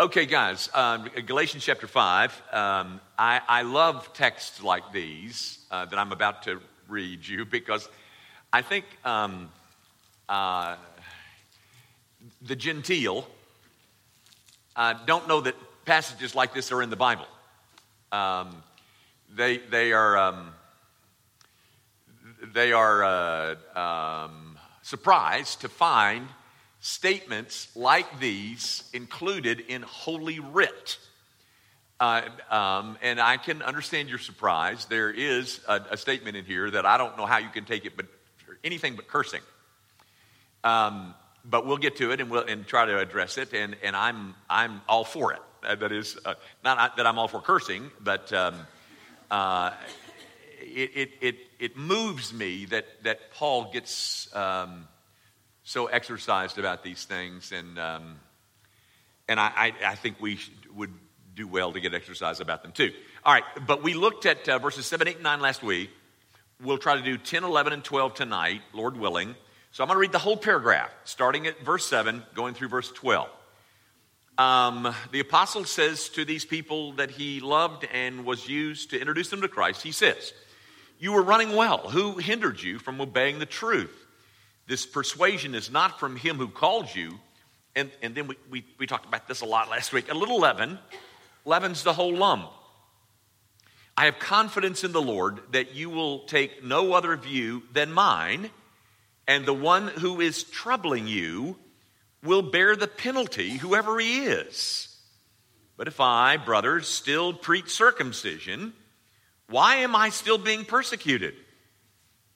Okay, guys, um, Galatians chapter 5. Um, I, I, love texts like these uh, that I'm about to read you because I think um, uh, the genteel uh, don't know that passages like this are in the Bible. Um, they, they are, um, they are uh, um, surprised to find statements like these included in Holy Writ. Uh, um, and I can understand your surprise. There is a, a, statement in here that I don't know how you can take it, but anything but cursing. Um, but we'll get to it and we'll and try to address it. And, and I'm I'm all for it. That is uh, not that I'm all for cursing, but um, uh, it, it, it it moves me that that Paul gets um, so exercised about these things, and um, and I, I, I, think we should, would do well to get exercise about them too. All right, but we looked at uh, verses 7, 8, and 9 last week. We'll try to do 10, 11, and 12 tonight, Lord willing. So I'm going to read the whole paragraph, starting at verse 7, going through verse 12. Um, the apostle says to these people that he loved and was used to introduce them to Christ, he says, You were running well. Who hindered you from obeying the truth? This persuasion is not from him who called you. And, and then we, we, we talked about this a lot last week. A little leaven leavens the whole lump. I have confidence in the Lord that you will take no other view than mine, and the one who is troubling you will bear the penalty, whoever he is. But if I, brothers, still preach circumcision, why am I still being persecuted?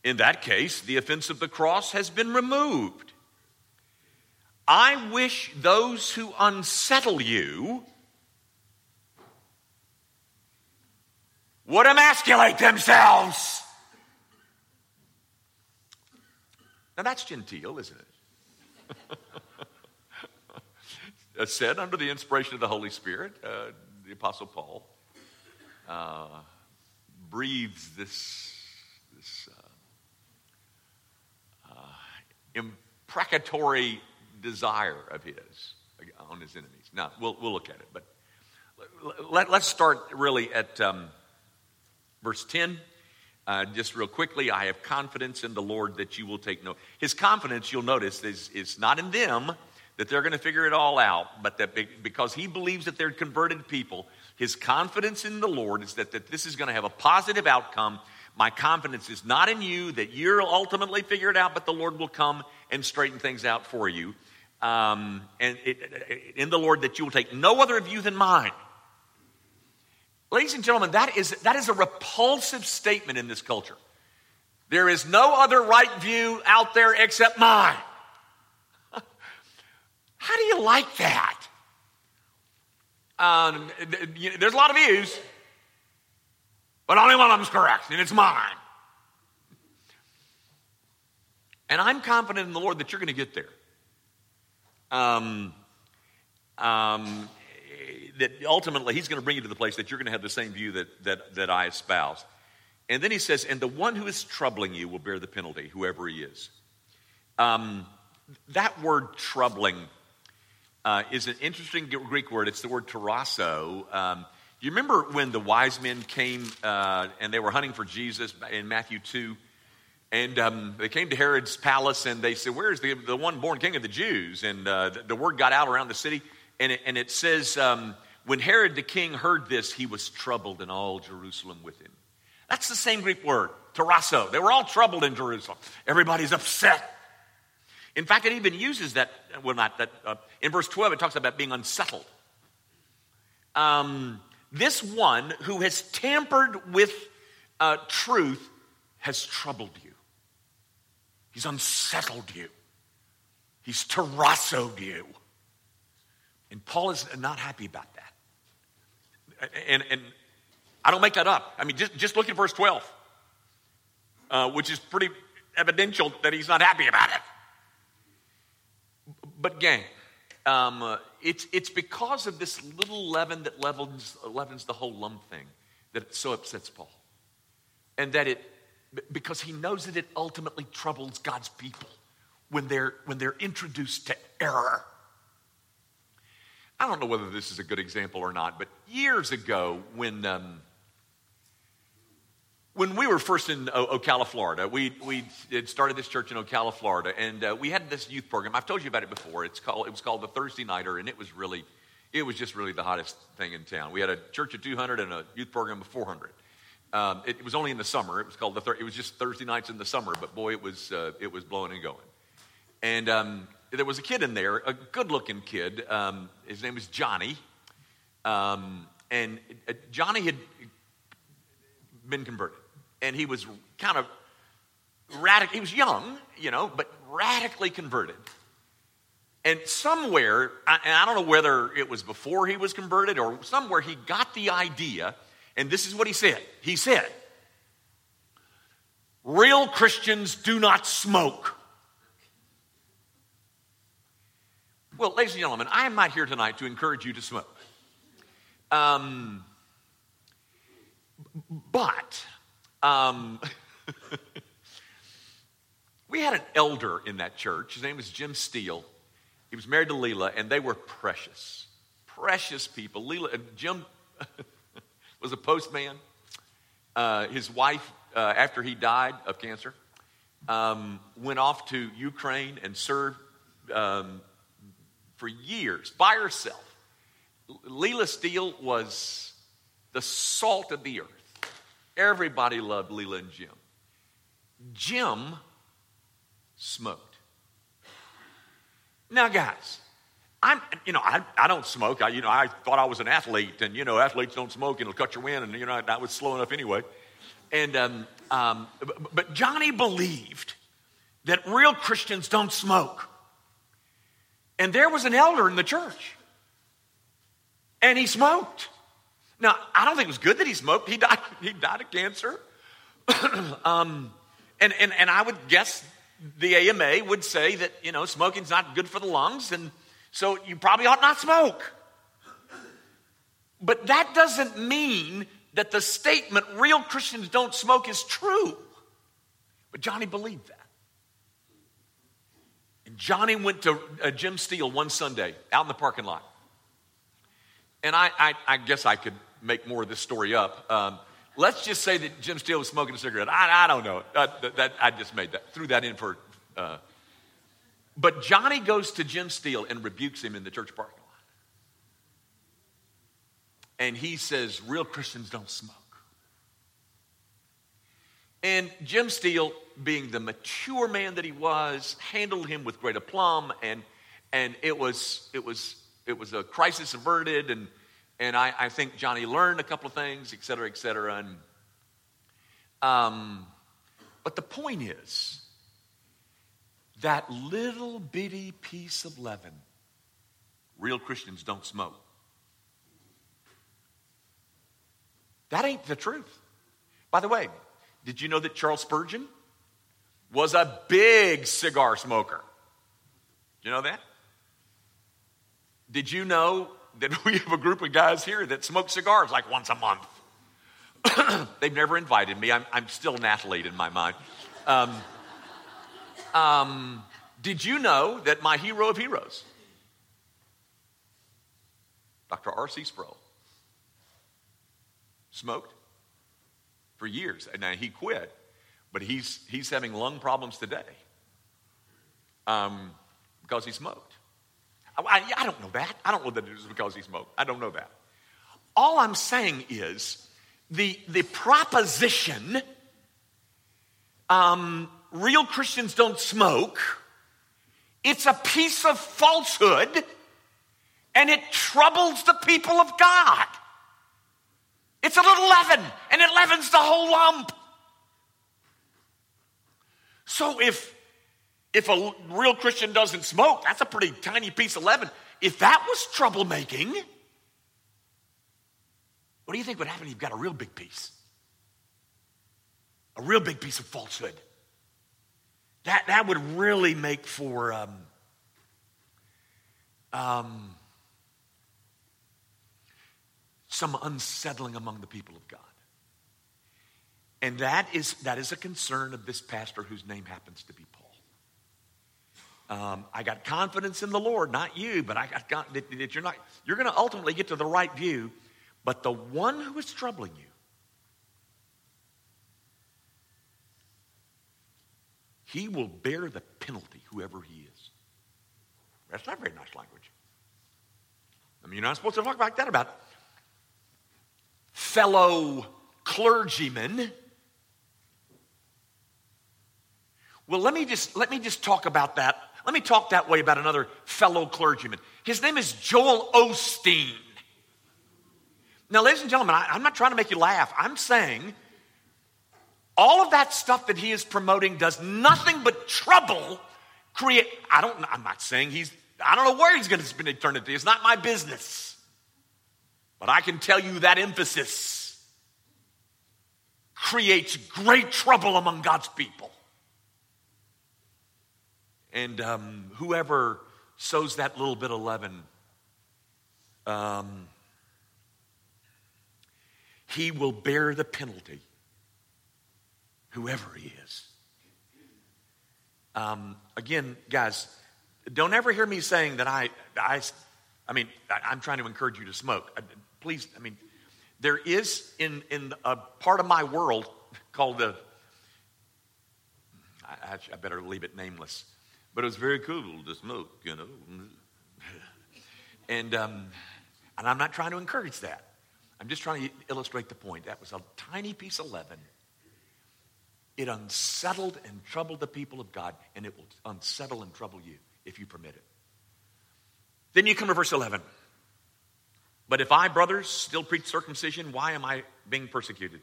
In that case, the offense of the cross has been removed. I wish those who unsettle you would emasculate themselves. Now that's genteel, isn't it? said under the inspiration of the Holy Spirit, uh, the Apostle Paul uh, breathes this, this uh, imprecatory desire of his on his enemies. Now, we'll, we'll look at it, but let, us start really at um, verse 10. Uh, just real quickly, I have confidence in the Lord that you will take note. His confidence, you'll notice, is, is not in them that they're going to figure it all out, but that because he believes that they're converted people, his confidence in the Lord is that, that this is going to have a positive outcome my confidence is not in you that you'll ultimately figure it out, but the Lord will come and straighten things out for you. Um, and it, it, in the Lord that you will take no other view than mine. Ladies and gentlemen, that is, that is a repulsive statement in this culture. There is no other right view out there except mine. How do you like that? Um, there's a lot of views. But only one of them's correct, and it's mine. And I'm confident in the Lord that you're going to get there. Um, um, that ultimately He's going to bring you to the place that you're going to have the same view that, that, that I espouse. And then He says, and the one who is troubling you will bear the penalty, whoever he is. Um, that word troubling uh, is an interesting Greek word. It's the word tarasso. You remember when the wise men came uh, and they were hunting for Jesus in Matthew 2? And um, they came to Herod's palace and they said, Where's the, the one born king of the Jews? And uh, the, the, word got out around the city. And it, and it says, um, When Herod the king heard this, he was troubled, and all Jerusalem with him. That's the same Greek word, tarasso. They were all troubled in Jerusalem. Everybody's upset. In fact, it even uses that, well, not that, uh, in verse 12, it talks about being unsettled. Um, this one who has tampered with uh, truth has troubled you. He's unsettled you. He's tarassoed you. And Paul is not happy about that. And, and I don't make that up. I mean, just, just look at verse 12, uh, which is pretty evidential that he's not happy about it. But, gang, um, uh, it's, it's because of this little leaven that leavens, leavens the whole lump thing that it so upsets Paul. And that it, because he knows that it ultimately troubles God's people when they're, when they're introduced to error. I don't know whether this is a good example or not, but years ago when. Um, when we were first in o- Ocala, Florida, we, we had started this church in Ocala, Florida, and uh, we had this youth program. I've told you about it before. It's called, it was called the Thursday Nighter, and it was really, it was just really the hottest thing in town. We had a church of 200 and a youth program of 400. Um, it, it, was only in the summer. It was called the, thir- it was just Thursday nights in the summer, but boy, it was, uh, it was blowing and going. And um, there was a kid in there, a good looking kid. Um, his name was Johnny. Um, and uh, Johnny had been converted and he was kind of radical. He was young, you know, but radically converted. And somewhere, and I don't know whether it was before he was converted or somewhere, he got the idea, and this is what he said. He said, Real Christians do not smoke. Well, ladies and gentlemen, I am not here tonight to encourage you to smoke. Um, but um, we had an elder in that church. His name was Jim Steele. He was married to Leela, and they were precious, precious people. Leela, Jim was a postman. Uh, his wife, uh, after he died of cancer, um, went off to Ukraine and served um, for years by herself. Leela Steele was the salt of the earth. Everybody loved Leela and Jim. Jim smoked. Now, guys, I'm, you know, I, I don't smoke. I, you know, I thought I was an athlete, and, you know, athletes don't smoke, and it'll cut your wind, and, you know, I was slow enough anyway. And, um, um, but, but Johnny believed that real Christians don't smoke. And there was an elder in the church, and he smoked. Now, I don't think it was good that he smoked. He died, he died of cancer. um, and, and, and I would guess the AMA would say that, you know, smoking's not good for the lungs, and so you probably ought not smoke. But that doesn't mean that the statement, real Christians don't smoke, is true. But Johnny believed that. And Johnny went to uh, Jim Steele one Sunday out in the parking lot. And I, I, I guess I could make more of this story up. Um, let's just say that Jim Steele was smoking a cigarette. I, I don't know. That, that, I just made that, threw that in for. Uh, but Johnny goes to Jim Steele and rebukes him in the church parking lot. And he says, Real Christians don't smoke. And Jim Steele, being the mature man that he was, handled him with great aplomb, and, and it, was, it, was, it was a crisis averted, and and I, I think Johnny learned a couple of things, et cetera, et cetera. And, um, but the point is that little bitty piece of leaven, real Christians don't smoke. That ain't the truth. By the way, did you know that Charles Spurgeon was a big cigar smoker? You know that? Did you know that we have a group of guys here that smoke cigars like once a month. They've never invited me. I'm, I'm, still an athlete in my mind. Um, um, did you know that my hero of heroes, Dr. R.C. Sproul, smoked for years? And now he quit, but he's, he's having lung problems today um, because he smoked. I, I don't know that. I don't know that it was because he smoked. I don't know that. All I'm saying is the, the proposition um, real Christians don't smoke, it's a piece of falsehood and it troubles the people of God. It's a little leaven and it leavens the whole lump. So if if a real Christian doesn't smoke, that's a pretty tiny piece of leaven. If that was troublemaking, what do you think would happen if you've got a real big piece? A real big piece of falsehood. That, that would really make for um, um, some unsettling among the people of God. And that is, that is a concern of this pastor whose name happens to be Paul. Um, I got confidence in the Lord, not you, but I got that, that you're not. You're going to ultimately get to the right view, but the one who is troubling you, he will bear the penalty, whoever he is. That's not very nice language. I mean, you're not supposed to talk like that about fellow clergymen. Well, let me just let me just talk about that. Let me talk that way about another fellow clergyman. His name is Joel Osteen. Now, ladies and gentlemen, I, I'm not trying to make you laugh. I'm saying all of that stuff that he is promoting does nothing but trouble create. I don't. I'm not saying he's. I don't know where he's going to spend eternity. It's not my business. But I can tell you that emphasis creates great trouble among God's people. And um, whoever sows that little bit of leaven, um, he will bear the penalty, whoever he is. Um, again, guys, don't ever hear me saying that I, I, I mean, I, am trying to encourage you to smoke. Please, I mean, there is in, in a part of my world called the, I, I better leave it nameless. But it was very cool to smoke, you know. and, um, and I'm not trying to encourage that. I'm just trying to illustrate the point. That was a tiny piece of leaven. It unsettled and troubled the people of God, and it will unsettle and trouble you if you permit it. Then you come to verse 11. But if I, brothers, still preach circumcision, why am I being persecuted?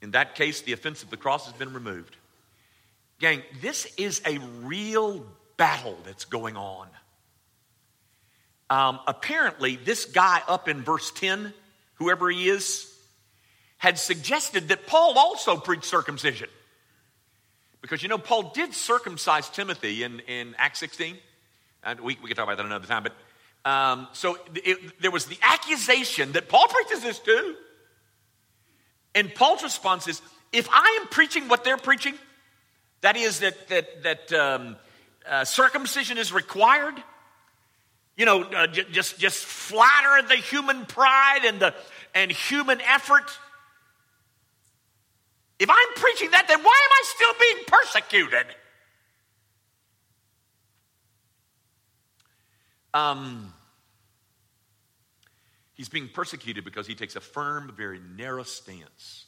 In that case, the offense of the cross has been removed. Gang, this is a real battle that's going on. Um, apparently, this guy up in verse 10, whoever he is, had suggested that Paul also preach circumcision. Because you know, Paul did circumcise Timothy in, in Acts 16. And we, we can talk about that another time. But um, so it, there was the accusation that Paul preaches this too. And Paul's response is if I am preaching what they're preaching, that is, that, that, that um, uh, circumcision is required. You know, uh, j- just, just flatter the human pride and, the, and human effort. If I'm preaching that, then why am I still being persecuted? Um, he's being persecuted because he takes a firm, very narrow stance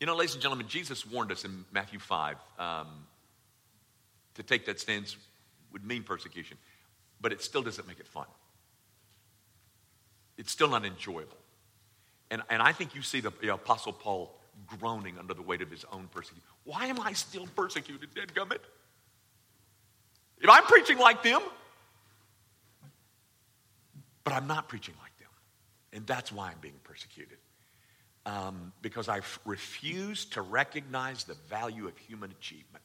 you know, ladies and gentlemen, Jesus warned us in Matthew 5 um, to take that stance would mean persecution, but it still doesn't make it fun. It's still not enjoyable. And, and I think you see the, Apostle Paul groaning under the weight of his own persecution. Why am I still persecuted, dead gummit? If I'm preaching like them, but I'm not preaching like them. And that's why I'm being persecuted um, because I refuse to recognize the value of human achievement.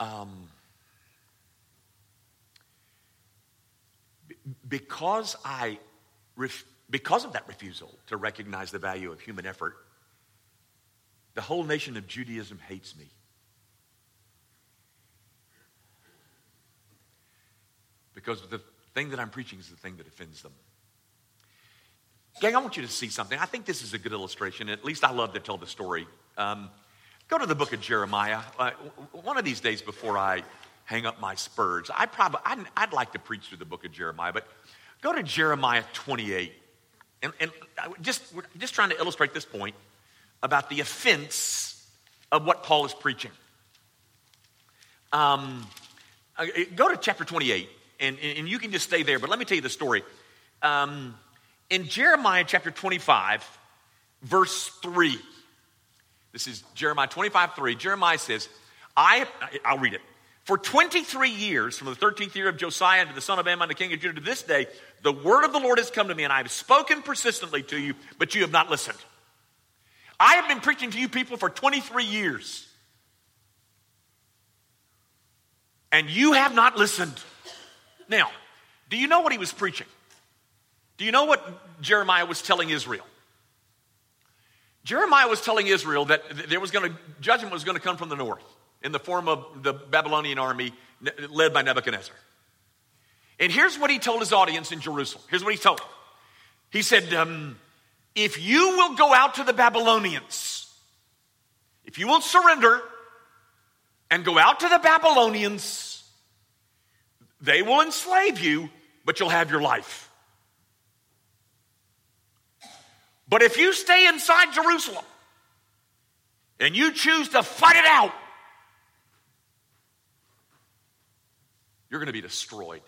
Um, because I, ref, because of that refusal to recognize the value of human effort, the whole nation of Judaism hates me. Because the thing that I'm preaching is the thing that offends them. Gang, I want you to see something. I think this is a good illustration. At least I love to tell the story. Um, go to the book of Jeremiah. Uh, one of these days before I hang up my spurs, I probably I'd, I'd, like to preach through the book of Jeremiah, but go to Jeremiah 28, and, and just just trying to illustrate this point about the offense of what Paul is preaching. Um, uh, go to chapter 28 and, and you can just stay there, but let me tell you the story. Um, in Jeremiah chapter 25, verse 3, this is Jeremiah 25, 3, Jeremiah says, I, I'll read it. For 23 years, from the 13th year of Josiah to the son of Amon, the king of Judah, to this day, the word of the Lord has come to me, and I have spoken persistently to you, but you have not listened. I have been preaching to you people for 23 years, and you have not listened. Now, do you know what he was preaching? Do you know what Jeremiah was telling Israel? Jeremiah was telling Israel that there was going to, judgment was going to come from the north in the form of the Babylonian army led by Nebuchadnezzar. And here's what he told his audience in Jerusalem. Here's what he told them. He said, um, If you will go out to the Babylonians, if you will surrender and go out to the Babylonians, they will enslave you, but you'll have your life. But if you stay inside Jerusalem and you choose to fight it out, you're going to be destroyed.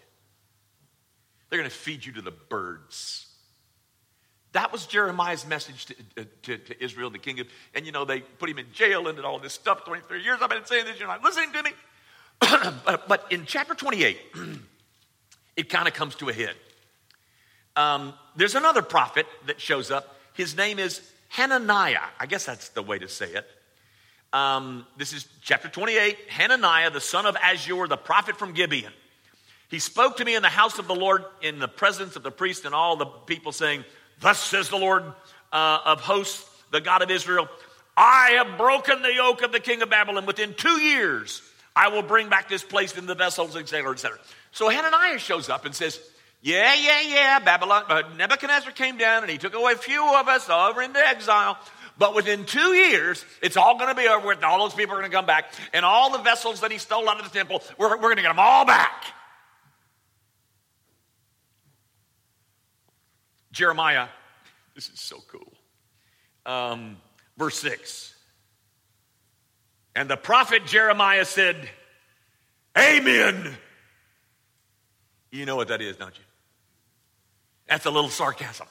They're going to feed you to the birds. That was Jeremiah's message to, uh, to, to, Israel, the king of, and you know, they put him in jail and did all this stuff. 23 years I've been saying this, you're not listening to me. but, in chapter 28, it kind of comes to a head. Um, there's another prophet that shows up. His name is Hananiah. I guess that's the way to say it. Um, this is chapter 28. Hananiah, the son of Azzur, the prophet from Gibeon. He spoke to me in the house of the Lord in the presence of the priest and all the people, saying, Thus says the Lord uh, of hosts, the God of Israel, I have broken the yoke of the king of Babylon. Within two years, I will bring back this place in the vessels, etc., etc. So Hananiah shows up and says, Yeah, yeah, yeah, Babylon, uh, Nebuchadnezzar came down and he took away a few of us over into exile. But within two years, it's all going to be over with, and all those people are going to come back, and all the vessels that he stole out of the temple, we're, we're going to get them all back. Jeremiah, this is so cool. Um, verse 6. And the prophet Jeremiah said, Amen. You know what that is, don't you? That's a little sarcasm.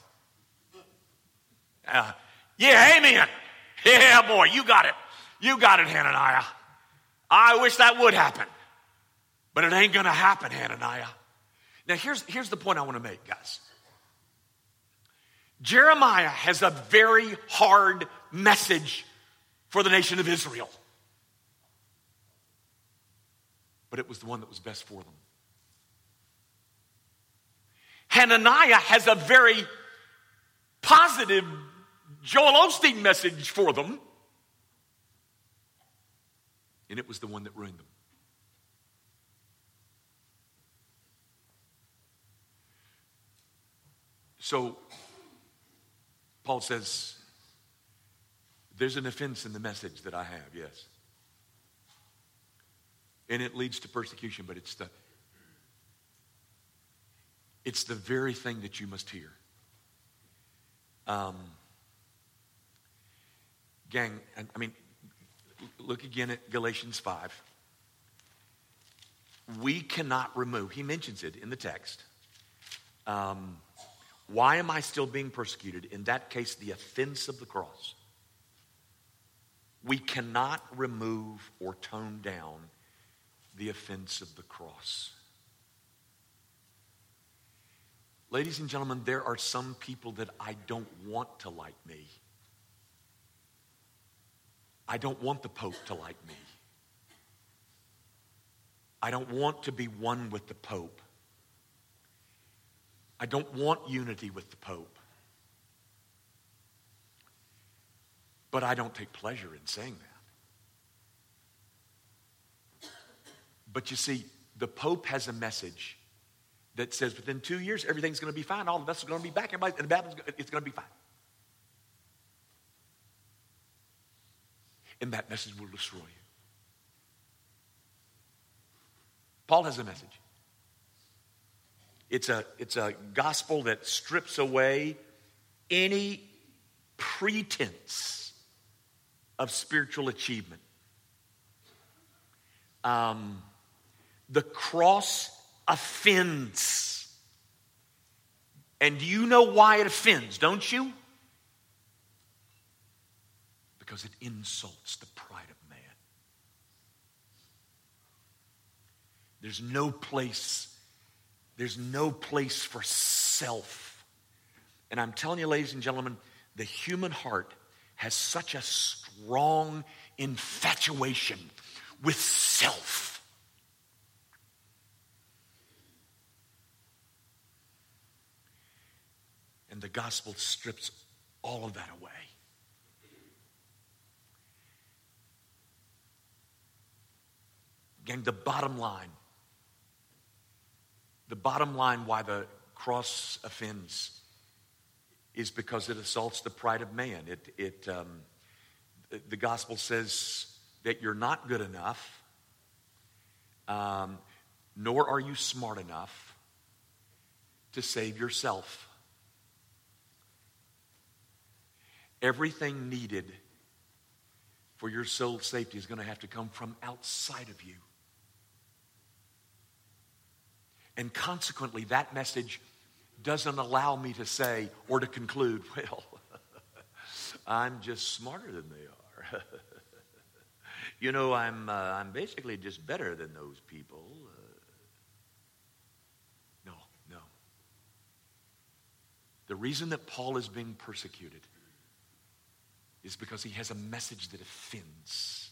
Uh, yeah, amen. Yeah, boy, you got it. You got it, Hananiah. I wish that would happen. But it ain't going to happen, Hananiah. Now, here's, here's the point I want to make, guys. Jeremiah has a very hard message for the nation of Israel. But it was the one that was best for them. Hananiah has a very positive Joel Osteen message for them. And it was the one that ruined them. So Paul says, There's an offense in the message that I have, yes. And it leads to persecution, but it's the it's the very thing that you must hear. Um, gang, I mean, look again at Galatians 5. We cannot remove, he mentions it in the text. Um, why am I still being persecuted? In that case, the offense of the cross. We cannot remove or tone down the offense of the cross. Ladies and gentlemen, there are some people that I don't want to like me. I don't want the Pope to like me. I don't want to be one with the Pope. I don't want unity with the Pope. But I don't take pleasure in saying that. But you see, the Pope has a message that says within two years, everything's going to be fine. All the vessels are going to be back. Everybody, and the Babylon's, it's going to be fine. And that message will destroy you. Paul has a message. It's a, it's a gospel that strips away any pretense of spiritual achievement. Um, the cross offends. And you know why it offends, don't you? Because it insults the pride of man. There's no place there's no place for self. And I'm telling you, ladies and gentlemen, the human heart has such a strong infatuation with self. And the gospel strips all of that away. Gang, the bottom line, the bottom line why the cross offends is because it assaults the pride of man. It, it, um, the gospel says that you're not good enough, um, nor are you smart enough to save yourself. Everything needed for your soul safety is going to have to come from outside of you. And consequently, that message doesn't allow me to say or to conclude, well, I'm just smarter than they are. you know, I'm, uh, I'm basically just better than those people. Uh, no, no. The reason that Paul is being persecuted is because he has a message that offends.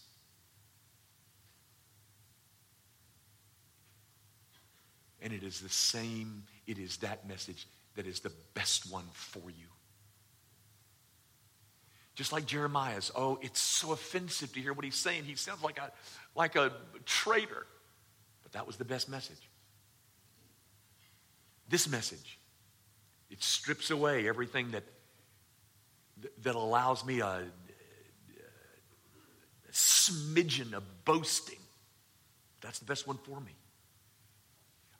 And it is the same, it is that message that is the best one for you. Just like Jeremiah's, oh, it's so offensive to hear what he's saying. He sounds like a, like a traitor. But that was the best message. This message, it strips away everything that, that allows me a, a smidgen of boasting. That's the best one for me.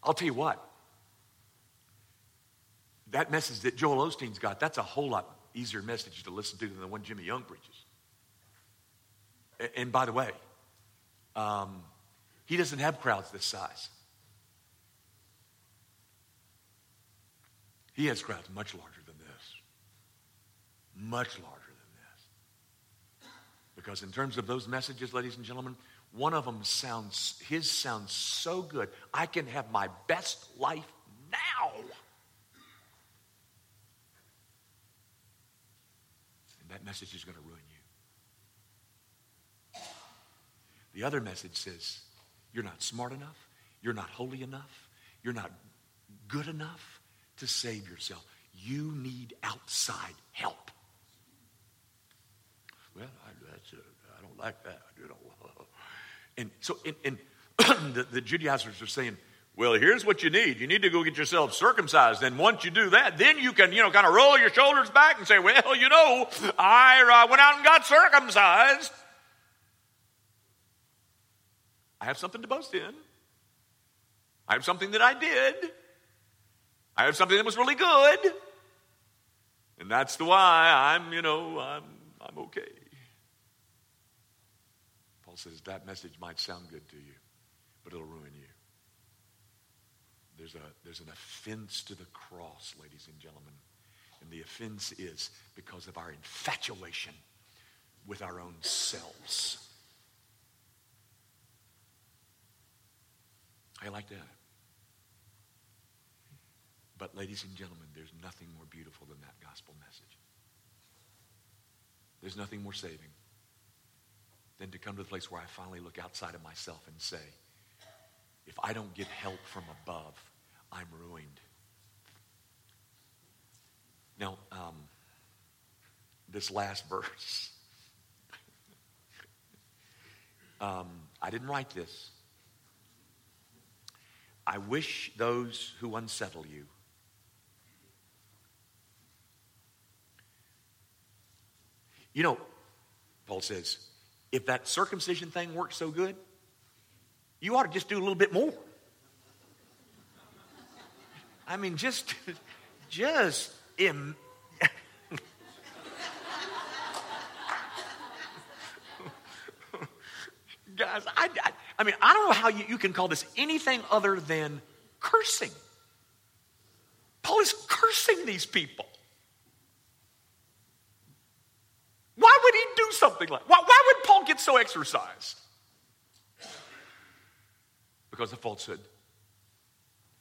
I'll tell you what, that message that Joel Osteen's got, that's a whole lot easier message to listen to than the one Jimmy Young preaches. And by the way, um, he doesn't have crowds this size. He has crowds much larger. Much larger than this. Because in terms of those messages, ladies and gentlemen, one of them sounds, his sounds so good. I can have my best life now. And that message is going to ruin you. The other message says, you're not smart enough, you're not holy enough, you're not good enough to save yourself. You need outside help. Well, I, that's a, I don't like that. You know. And so, and, and the, the Judaizers are saying, well, here's what you need. You need to go get yourself circumcised. And once you do that, then you can, you know, kind of roll your shoulders back and say, well, you know, I uh, went out and got circumcised. I have something to boast in. I have something that I did. I have something that was really good. And that's the why I'm, you know, I'm, I'm okay. Says that message might sound good to you, but it'll ruin you. There's, a, there's an offense to the cross, ladies and gentlemen. And the offense is because of our infatuation with our own selves. I like that. But, ladies and gentlemen, there's nothing more beautiful than that gospel message. There's nothing more saving than to come to the place where I finally look outside of myself and say, if I don't get help from above, I'm ruined. Now, um, this last verse, um, I didn't write this. I wish those who unsettle you You know, Paul says, if that circumcision thing works so good, you ought to just do a little bit more. I mean, just, just Im- Guys, I, I, I, mean, I don't know how you, you can call this anything other than cursing. Paul is cursing these people. Why would he something like why, why would Paul get so exercised? Because of falsehood.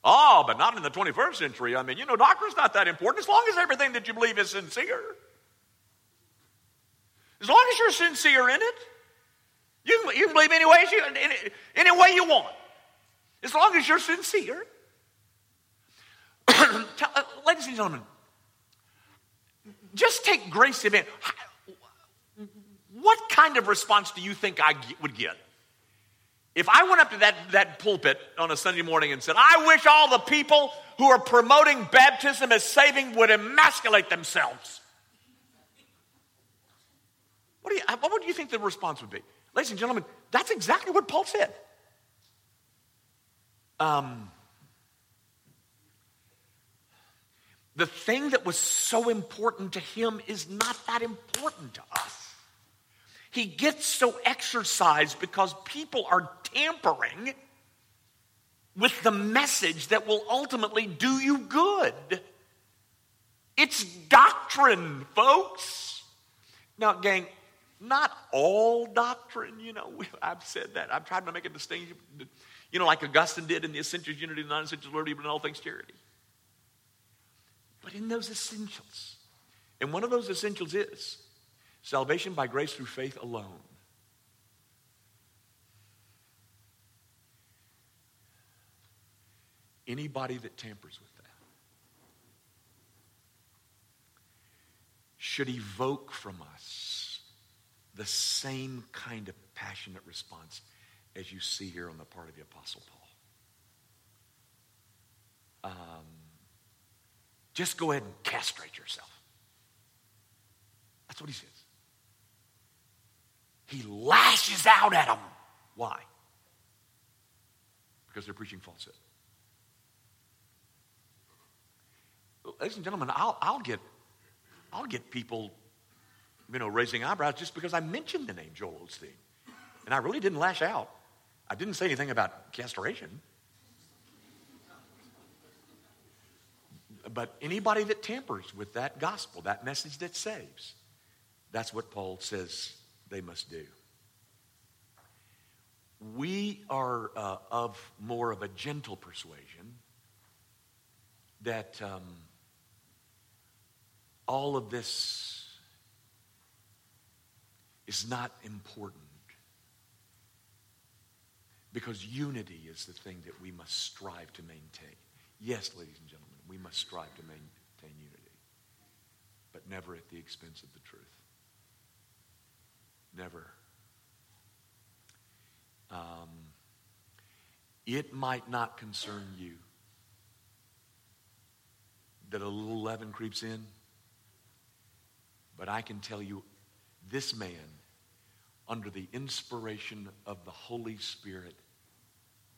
Oh, but not in the 21st century. I mean, you know, doctrine's not that important as long as everything that you believe is sincere. As long as you're sincere in it, you can, you can believe any way, you, any, any way you want. As long as you're sincere. Tell, uh, ladies and gentlemen, just take grace event. What kind of response do you think I would get? If I went up to that, that pulpit on a Sunday morning and said, I wish all the people who are promoting baptism as saving would emasculate themselves. What do, you, what would you think the response would be? Ladies and gentlemen, that's exactly what Paul said. Um, the thing that was so important to him is not that important to us. He gets so exercised because people are tampering with the message that will ultimately do you good. It's doctrine, folks. Now, gang, not all doctrine, you know, I've said that. I've tried to make a distinction, you know, like Augustine did in the essentials unity, the non essentials liberty, but in all things charity. But in those essentials, and one of those essentials is Salvation by grace through faith alone. Anybody that tampers with that should evoke from us the same kind of passionate response as you see here on the part of the Apostle Paul. Um, just go ahead and castrate yourself. That's what he says. He lashes out at them. Why? Because they're preaching falsehood. Ladies and gentlemen, I'll, I'll get I'll get people, you know, raising eyebrows just because I mentioned the name Joel Osteen. And I really didn't lash out. I didn't say anything about castration. But anybody that tampers with that gospel, that message that saves, that's what Paul says they must do. We are uh, of more of a gentle persuasion that um, all of this is not important because unity is the thing that we must strive to maintain. Yes, ladies and gentlemen, we must strive to maintain unity, but never at the expense of the truth. Never. Um, it might not concern you that a little leaven creeps in, but I can tell you this man, under the inspiration of the Holy Spirit,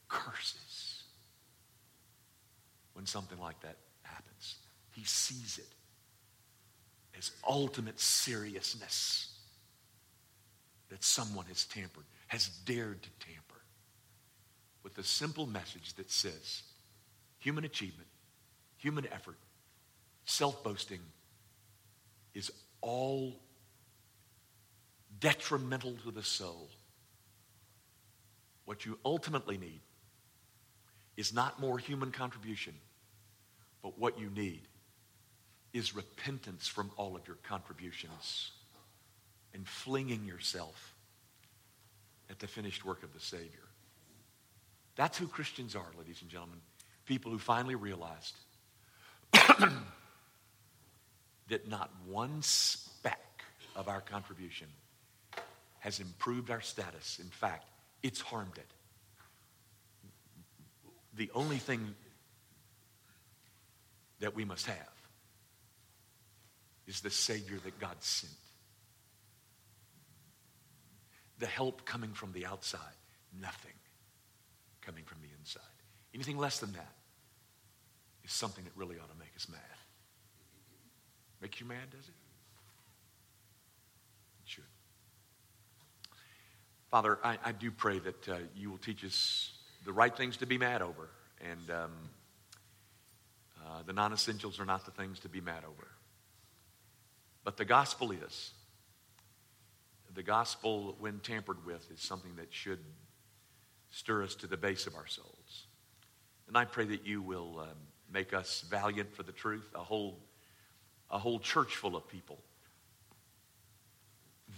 curses when something like that happens. He sees it as ultimate seriousness that someone has tampered, has dared to tamper with the simple message that says human achievement, human effort, self boasting is all detrimental to the soul. What you ultimately need is not more human contribution, but what you need is repentance from all of your contributions and flinging yourself at the finished work of the Savior. That's who Christians are, ladies and gentlemen. People who finally realized that not one speck of our contribution has improved our status. In fact, it's harmed it. The only thing that we must have is the Savior that God sent the help coming from the outside, nothing coming from the inside. Anything less than that is something that really ought to make us mad. Make you mad, does it? It should. Father, I, I do pray that uh, you will teach us the right things to be mad over, and um, uh, the non essentials are not the things to be mad over. But the gospel is the gospel, when tampered with, is something that should stir us to the base of our souls. And I pray that you will um, make us valiant for the truth, a whole, a whole church full of people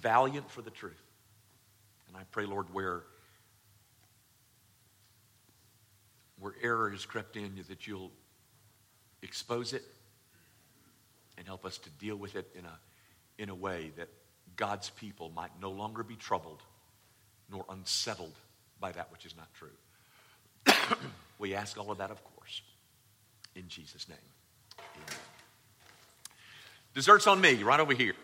valiant for the truth. And I pray, Lord, where, where error has crept in, that you'll expose it and help us to deal with it in a, in a way that God's people might no longer be troubled nor unsettled by that which is not true. we ask all of that, of course, in Jesus' name. Amen. Dessert's on me, right over here.